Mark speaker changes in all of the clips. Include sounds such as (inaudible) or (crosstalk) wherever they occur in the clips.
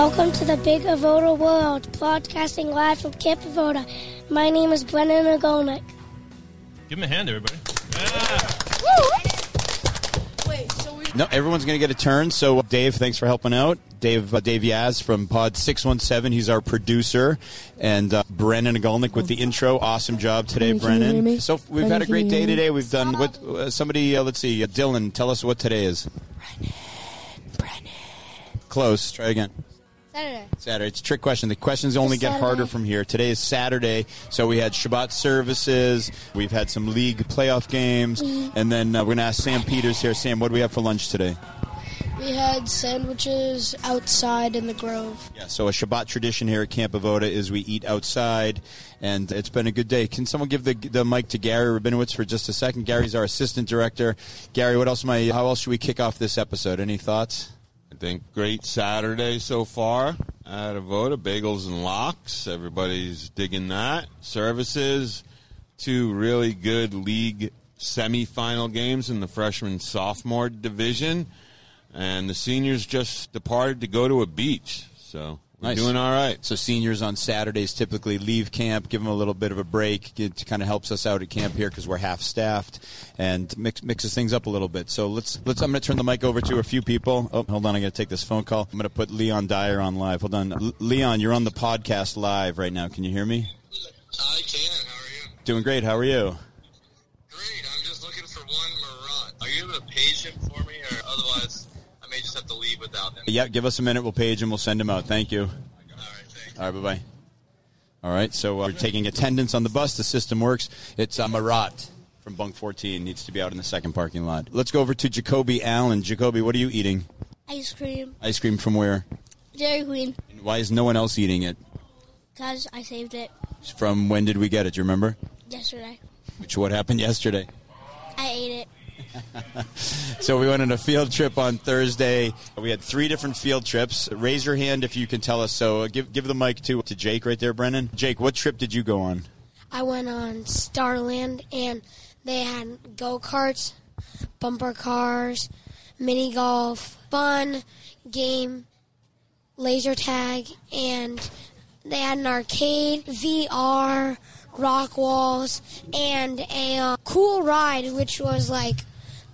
Speaker 1: Welcome to the Big Avoda world, broadcasting live from Camp Avoda. My name is Brennan Agolnick.
Speaker 2: Give him a hand, everybody.
Speaker 3: No, everyone's going to get a turn. So, Dave, thanks for helping out. Dave, uh, Dave Yaz from Pod Six One Seven. He's our producer, and uh, Brennan Agolnick with the intro. Awesome job today,
Speaker 4: Can you hear
Speaker 3: Brennan.
Speaker 4: me?
Speaker 3: So we've
Speaker 4: Brennan,
Speaker 3: had a great day today. We've done what? Uh, somebody, uh, let's see, uh, Dylan, tell us what today is. Brennan. Brennan. Close. Try again.
Speaker 1: Saturday.
Speaker 3: Saturday. It's a trick question. The questions only get
Speaker 1: Saturday.
Speaker 3: harder from here. Today is Saturday, so we had Shabbat services. We've had some league playoff games, and then uh, we're going to ask Sam Peters here. Sam, what do we have for lunch today?
Speaker 5: We had sandwiches outside in the Grove.
Speaker 3: Yeah, so a Shabbat tradition here at Camp Avoda is we eat outside, and it's been a good day. Can someone give the, the mic to Gary Rabinowitz for just a second? Gary's our assistant director. Gary, what else am I? How else should we kick off this episode? Any thoughts?
Speaker 6: Think great Saturday so far at Avoda. Bagels and lox. Everybody's digging that. Services. Two really good league semifinal games in the freshman sophomore division. And the seniors just departed to go to a beach. So
Speaker 3: Nice.
Speaker 6: doing all right.
Speaker 3: So seniors on Saturdays typically leave camp, give them a little bit of a break. It kind of helps us out at camp here because we're half staffed and mix, mixes things up a little bit. So let's let's. I'm going to turn the mic over to a few people. Oh, hold on, I got to take this phone call. I'm going to put Leon Dyer on live. Hold on, L- Leon, you're on the podcast live right now. Can you hear me?
Speaker 7: I can. How are you?
Speaker 3: Doing great. How are you?
Speaker 7: Great. I'm just looking for one Marat. Are you able to page him for me, or otherwise I may just have to leave?
Speaker 3: Yeah, give us a minute. We'll page him. We'll send him out. Thank you.
Speaker 7: All right. Thanks.
Speaker 3: All right, bye bye. All right, so uh, we're taking attendance on the bus. The system works. It's uh, Marat from Bunk 14. Needs to be out in the second parking lot. Let's go over to Jacoby Allen. Jacoby, what are you eating?
Speaker 1: Ice cream.
Speaker 3: Ice cream from where?
Speaker 1: Dairy Queen.
Speaker 3: And why is no one else eating it?
Speaker 1: Because I saved it
Speaker 3: From when did we get it? Do you remember?
Speaker 1: yesterday.
Speaker 3: Which what happened yesterday?
Speaker 1: I ate it. (laughs)
Speaker 3: So we went on a field trip on Thursday. We had three different field trips. Raise your hand if you can tell us. So uh, give give the mic to to Jake right there, Brennan. Jake, what trip did you go on?
Speaker 5: I went on Starland and they had go karts, bumper cars, mini golf, fun game, laser tag, and they had an arcade, VR, rock walls, and a uh, cool ride which was like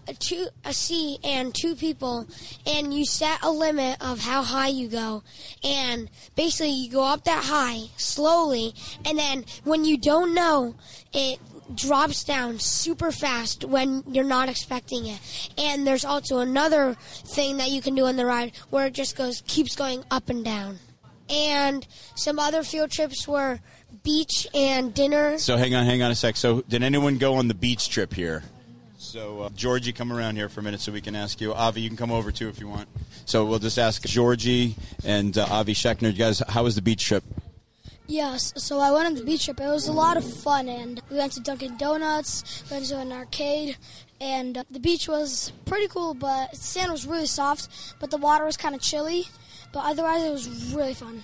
Speaker 5: a two a seat and two people and you set a limit of how high you go and basically you go up that high slowly and then when you don't know it drops down super fast when you're not expecting it and there's also another thing that you can do on the ride where it just goes keeps going up and down and some other field trips were beach and dinner
Speaker 3: So hang on, hang on a sec. So did anyone go on the beach trip here? So uh, Georgie, come around here for a minute so we can ask you. Avi, you can come over too if you want. So we'll just ask Georgie and uh, Avi Schechner. You guys, how was the beach trip?
Speaker 4: Yes, so I went on the beach trip. It was a lot of fun, and we went to Dunkin' Donuts, went to an arcade, and uh, the beach was pretty cool. But the sand was really soft, but the water was kind of chilly. But otherwise, it was really fun.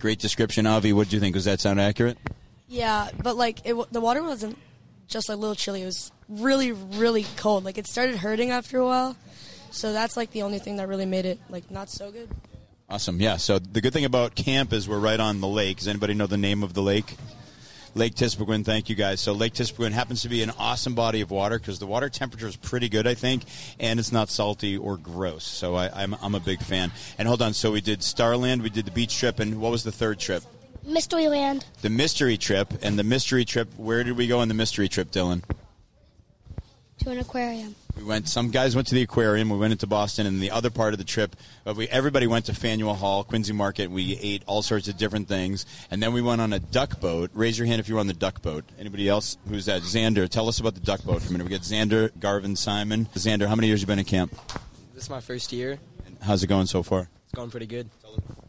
Speaker 3: Great description, Avi. What do you think? Does that sound accurate?
Speaker 8: Yeah, but like it, the water wasn't just like a little chilly. It was really, really cold. Like it started hurting after a while. So that's like the only thing that really made it like not so good.
Speaker 3: Awesome. Yeah. So the good thing about camp is we're right on the lake. Does anybody know the name of the lake? Lake Tispaquin. Thank you guys. So Lake Tispaquin happens to be an awesome body of water because the water temperature is pretty good, I think, and it's not salty or gross. So I, I'm, I'm a big fan. And hold on. So we did Starland, we did the beach trip, and what was the third trip?
Speaker 1: Mystery Land.
Speaker 3: The mystery trip. And the mystery trip. Where did we go on the mystery trip, Dylan?
Speaker 4: To an aquarium.
Speaker 3: We went. Some guys went to the aquarium. We went into Boston, and the other part of the trip, uh, we everybody went to Faneuil Hall, Quincy Market. We ate all sorts of different things, and then we went on a duck boat. Raise your hand if you were on the duck boat. Anybody else? Who's that? Xander. Tell us about the duck boat for a minute. We got Xander, Garvin, Simon. Xander, how many years you been at camp?
Speaker 9: This is my first year.
Speaker 3: And how's it going so far?
Speaker 9: It's going pretty good.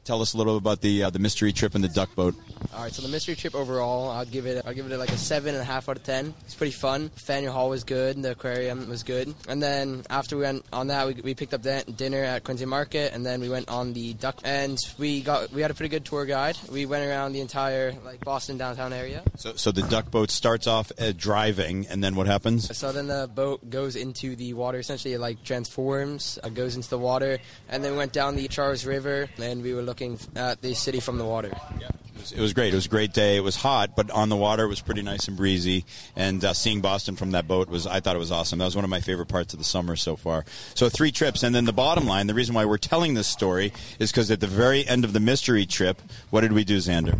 Speaker 3: Tell us a little about the uh, the mystery trip and the duck boat.
Speaker 9: All right, so the mystery trip overall, I'd give it, I'd give it like a seven and a half out of ten. It's pretty fun. Faneuil Hall was good. The aquarium was good. And then after we went on that, we, we picked up dinner at Quincy Market, and then we went on the duck. And we got, we had a pretty good tour guide. We went around the entire like Boston downtown area.
Speaker 3: So, so the duck boat starts off uh, driving, and then what happens?
Speaker 9: So then the boat goes into the water. Essentially, it like transforms, uh, goes into the water, and then we went down the Charles River, and we were looking at the city from the water.
Speaker 3: It was, it was great. It was a great day. It was hot, but on the water it was pretty nice and breezy. And uh, seeing Boston from that boat was, I thought it was awesome. That was one of my favorite parts of the summer so far. So three trips, and then the bottom line, the reason why we're telling this story is because at the very end of the mystery trip, what did we do, Xander?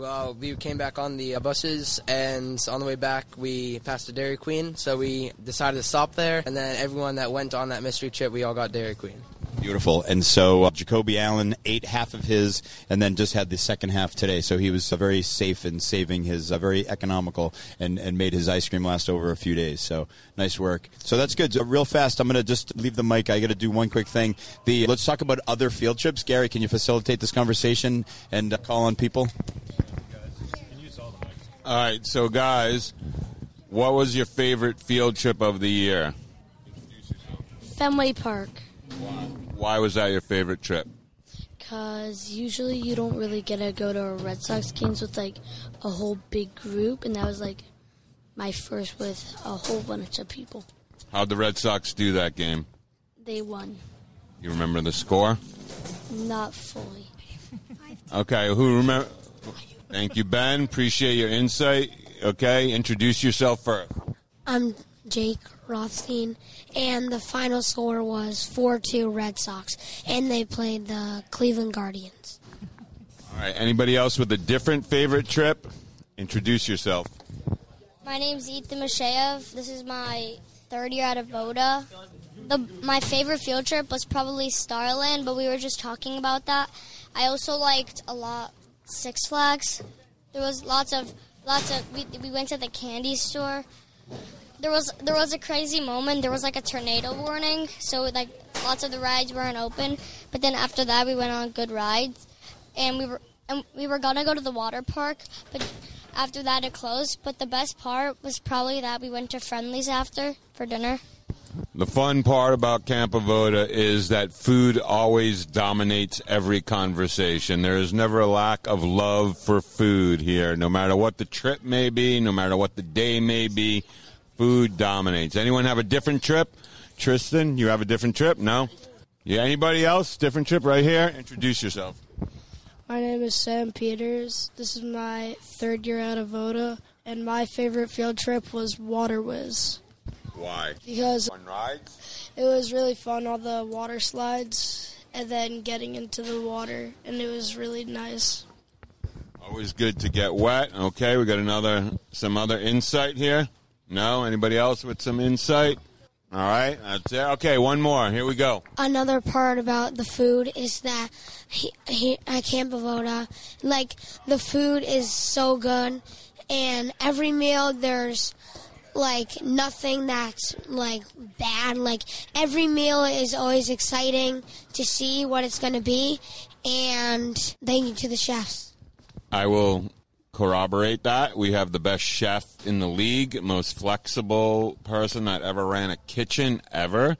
Speaker 9: Well, we came back on the uh, buses, and on the way back, we passed a Dairy Queen. So we decided to stop there, and then everyone that went on that mystery trip, we all got Dairy Queen.
Speaker 3: Beautiful. And so uh, Jacoby Allen ate half of his and then just had the second half today. So he was uh, very safe in saving his, uh, very economical, and, and made his ice cream last over a few days. So nice work. So that's good. So real fast, I'm going to just leave the mic. I got to do one quick thing. The Let's talk about other field trips. Gary, can you facilitate this conversation and uh, call on people?
Speaker 6: All right, so guys, what was your favorite field trip of the year?
Speaker 1: Fenway Park.
Speaker 6: Why was that your favorite trip?
Speaker 1: Because usually you don't really get to go to a Red Sox games with like a whole big group, and that was like my first with a whole bunch of people.
Speaker 6: How'd the Red Sox do that game?
Speaker 1: They won.
Speaker 6: You remember the score?
Speaker 1: Not fully.
Speaker 6: Okay, who remember? Thank you, Ben. Appreciate your insight. Okay, introduce yourself first.
Speaker 5: I'm Jake Rothstein, and the final score was 4 2 Red Sox, and they played the Cleveland Guardians.
Speaker 6: All right, anybody else with a different favorite trip? Introduce yourself.
Speaker 10: My name's Ethan Masheyev. This is my third year out of Voda. The, my favorite field trip was probably Starland, but we were just talking about that. I also liked a lot Six Flags. There was lots of lots of. We, we went to the candy store. There was there was a crazy moment. There was like a tornado warning, so like lots of the rides weren't open. But then after that, we went on good rides, and we were and we were gonna go to the water park, but after that it closed. But the best part was probably that we went to Friendly's after for dinner.
Speaker 6: The fun part about Camp Avoda is that food always dominates every conversation. There is never a lack of love for food here. No matter what the trip may be, no matter what the day may be, food dominates. Anyone have a different trip? Tristan, you have a different trip? No? Yeah, anybody else? Different trip right here? Introduce yourself.
Speaker 11: My name is Sam Peters. This is my third year out of Voda, and my favorite field trip was Water Wizz.
Speaker 6: Why?
Speaker 11: Because
Speaker 6: Fun rides?
Speaker 11: it was really fun, all the water slides, and then getting into the water, and it was really nice.
Speaker 6: Always good to get wet. Okay, we got another some other insight here. No, anybody else with some insight? All right, that's it. Okay, one more. Here we go.
Speaker 5: Another part about the food is that he, he, at Camp Avoda, like the food is so good, and every meal there's like nothing that's like bad. Like every meal is always exciting to see what it's going to be, and thank you to the chefs.
Speaker 6: I will corroborate that. We have the best chef in the league, most flexible person that ever ran a kitchen ever,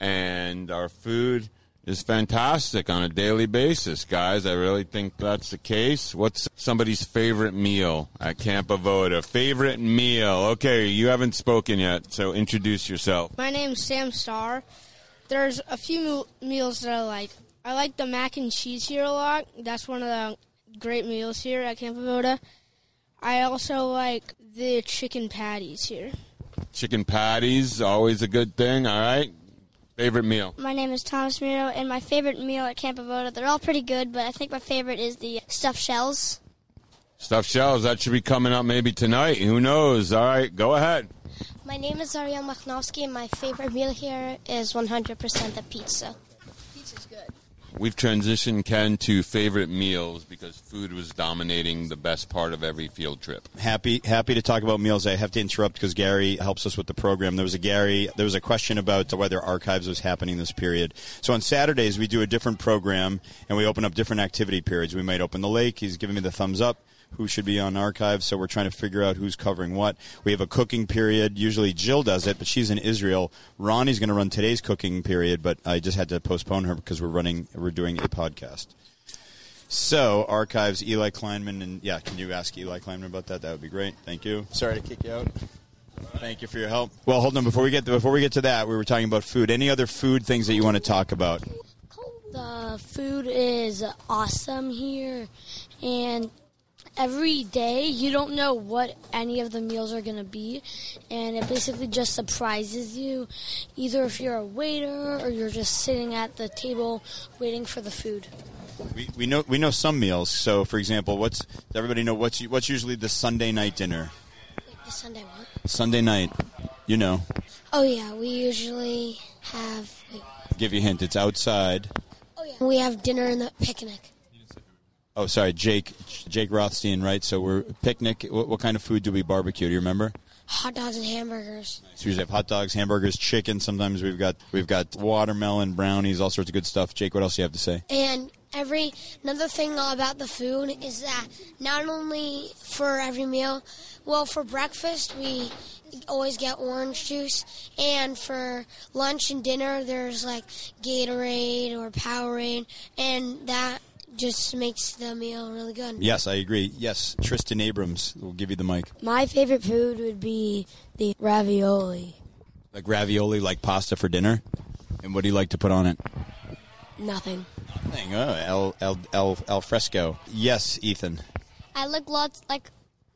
Speaker 6: and our food is fantastic on a daily basis, guys. I really think that's the case. What's somebody's favorite meal at Camp Avoda? Favorite meal? Okay, you haven't spoken yet, so introduce yourself.
Speaker 11: My name's Sam Starr. There's a few meals that I like. I like the mac and cheese here a lot. That's one of the great meals here at Camp Avoda. I also like the chicken patties here.
Speaker 6: Chicken patties, always a good thing. All right. Favorite meal?
Speaker 10: My name is Thomas Miro, and my favorite meal at Camp Avoda, they're all pretty good, but I think my favorite is the stuffed shells.
Speaker 6: Stuffed shells. That should be coming up maybe tonight. Who knows? All right, go ahead.
Speaker 10: My name is Ariel Machnovsky, and my favorite meal here is 100% the pizza.
Speaker 11: Pizza's good.
Speaker 6: We've transitioned Ken to favorite meals because food was dominating the best part of every field trip.
Speaker 3: Happy happy to talk about meals. I have to interrupt because Gary helps us with the program. There was a Gary. There was a question about whether archives was happening this period. So on Saturdays we do a different program and we open up different activity periods. We might open the lake. He's giving me the thumbs up. Who should be on archives? So we're trying to figure out who's covering what. We have a cooking period. Usually Jill does it, but she's in Israel. Ronnie's going to run today's cooking period, but I just had to postpone her because we're running. We're doing a podcast. So archives, Eli Kleinman, and yeah, can you ask Eli Kleinman about that? That would be great. Thank you. Sorry to kick you out. Thank you for your help. Well, hold on before we get to, before we get to that, we were talking about food. Any other food things that you want to talk about?
Speaker 1: The food is awesome here, and every day you don't know what any of the meals are going to be, and it basically just surprises you, either if you're a waiter or you're just sitting at the table waiting for the food.
Speaker 3: We, we know we know some meals. So, for example, what's does everybody know what's what's usually the Sunday night dinner?
Speaker 5: The Sunday what?
Speaker 3: Sunday night, you know.
Speaker 5: Oh yeah, we usually have.
Speaker 3: Give you a hint. It's outside.
Speaker 5: Oh yeah. We have dinner in the picnic.
Speaker 3: Oh, sorry, Jake Jake Rothstein, right? So we're picnic. What, what kind of food do we barbecue? Do you remember?
Speaker 5: Hot dogs and hamburgers.
Speaker 3: So we usually have hot dogs, hamburgers, chicken. Sometimes we've got we've got watermelon, brownies, all sorts of good stuff. Jake, what else do you have to say?
Speaker 5: And every another thing about the food is that not only for every meal, well, for breakfast we always get orange juice, and for lunch and dinner there's like Gatorade or Powerade, and that just makes the meal really good.
Speaker 3: Yes, I agree. Yes, Tristan Abrams will give you the mic.
Speaker 12: My favorite food would be the ravioli.
Speaker 3: Like ravioli, like pasta for dinner. And what do you like to put on it?
Speaker 12: Nothing.
Speaker 3: Nothing. Oh, el, el, el, el fresco. Yes, Ethan.
Speaker 10: I like lots like.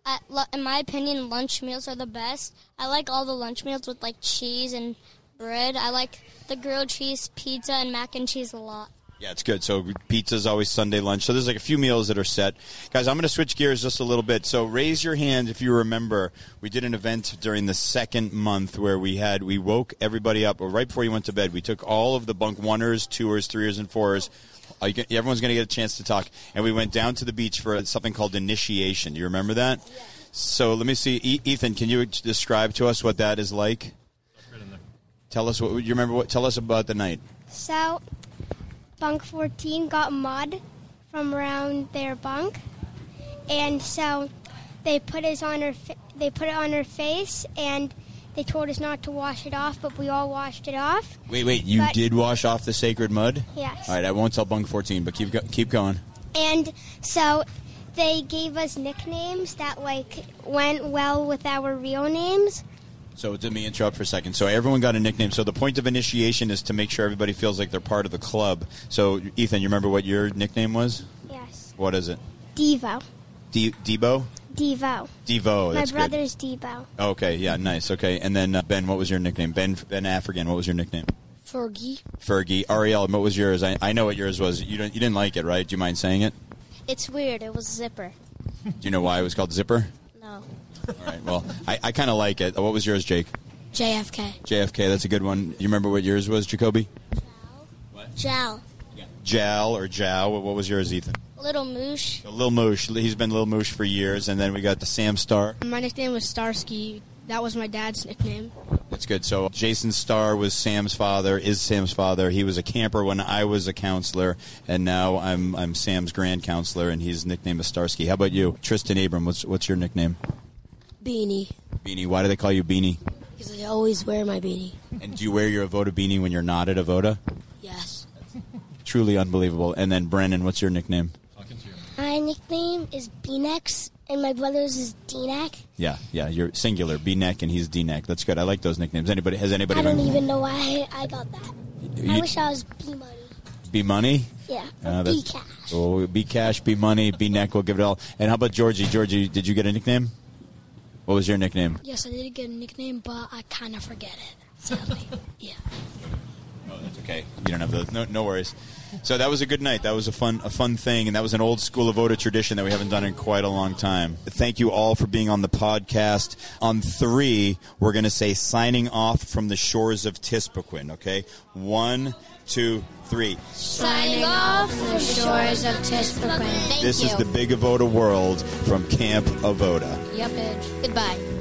Speaker 10: I, lo- in my opinion, lunch meals are the best. I like all the lunch meals with like cheese and bread. I like the grilled cheese pizza and mac and cheese a lot.
Speaker 3: Yeah, it's good. So pizza's always Sunday lunch. So there's like a few meals that are set. Guys, I'm going to switch gears just a little bit. So raise your hand if you remember. We did an event during the second month where we had we woke everybody up or right before you went to bed. We took all of the bunk oneers, twos, threeers, and fours. Uh, you Everyone's going to get a chance to talk, and we went down to the beach for something called initiation. Do you remember that? So let me see, E- Ethan. Can you describe to us what that is like? Tell us what you remember. What tell us about the night.
Speaker 13: So, bunk 14 got mud from around their bunk, and so they put us on her. Fa- they put it on her face, and they told us not to wash it off, but we all washed it off.
Speaker 3: Wait, wait. You
Speaker 13: But-
Speaker 3: did wash off the sacred mud?
Speaker 13: Yes.
Speaker 3: All right, I won't tell Bunk 14, but keep go- keep going.
Speaker 13: And so they gave us nicknames that like went well with our real names.
Speaker 3: So let me interrupt for a second. So everyone got a nickname. So the point of initiation is to make sure everybody feels like they're part of the club. So Ethan, you remember what your nickname was?
Speaker 13: Yes.
Speaker 3: What is it?
Speaker 13: Devo.
Speaker 3: D- Debo?
Speaker 13: Devo.
Speaker 3: Devo.
Speaker 13: My
Speaker 3: That's good.
Speaker 13: brother's Devo.
Speaker 3: Okay, yeah, nice. Okay, and then uh, Ben, what was your nickname? Ben Ben African. What was your nickname?
Speaker 1: Fergie.
Speaker 3: Fergie. Ariel, what was yours? I, I know what yours was. You didn't you didn't like it, right? Do you mind saying it?
Speaker 10: It's weird. It was Zipper.
Speaker 3: Do you know why it was called Zipper?
Speaker 10: No.
Speaker 3: All right. Well, I, I kind of like it. What was yours, Jake?
Speaker 5: JFK.
Speaker 3: JFK. That's a good one. You remember what yours was, Jacoby?
Speaker 10: Jal. What?
Speaker 3: Jal Yeah. Jal or Jow. What was yours, Ethan?
Speaker 10: Little Moosh.
Speaker 3: Lil Moosh. He's been Lil Moosh for years. And then we got the Sam Star.
Speaker 11: My nickname was Starsky. That was my dad's nickname.
Speaker 3: That's good. So Jason Starr was Sam's father, is Sam's father. He was a camper when I was a counselor, and now I'm I'm Sam's grand counselor, and his nickname is Starsky. How about you, Tristan Abram? What's what's your nickname?
Speaker 12: Beanie.
Speaker 3: Beanie. Why do they call you Beanie?
Speaker 12: Because I always wear my beanie.
Speaker 3: And do you wear your Avoda beanie when you're not at Avoda?
Speaker 12: Yes.
Speaker 3: Truly unbelievable. And then Brennan, what's your nickname?
Speaker 13: My nickname is Beanex, and my brother's is Dinac.
Speaker 3: Yeah, yeah, you're singular. B neck and he's D neck. That's good. I like those nicknames. Anybody has anybody?
Speaker 13: I don't
Speaker 3: remember-
Speaker 13: even know why I got that. I wish I was B Money.
Speaker 3: B money.
Speaker 13: Yeah,
Speaker 3: Uh,
Speaker 13: B-Cash.
Speaker 3: Oh, B cash, B money, B neck. We'll give it all. And how about Georgie? Georgie, did you get a nickname? What was your nickname?
Speaker 4: Yes, I did get a nickname, but I kind of forget it. Sadly, (laughs) yeah.
Speaker 3: Oh, that's okay. You don't have those. No, no worries. So that was a good night. That was a fun, a fun thing, and that was an old school of Oda tradition that we haven't done in quite a long time. Thank you all for being on the podcast. On three, we're going to say signing off from the shores of Tispaquin. Okay, one, two, three.
Speaker 10: Signing off from the shores of Tispaquin. Thank
Speaker 3: this
Speaker 10: you.
Speaker 3: is the Big Avoda world from Camp Avoda.
Speaker 10: Yep, Edge. Goodbye.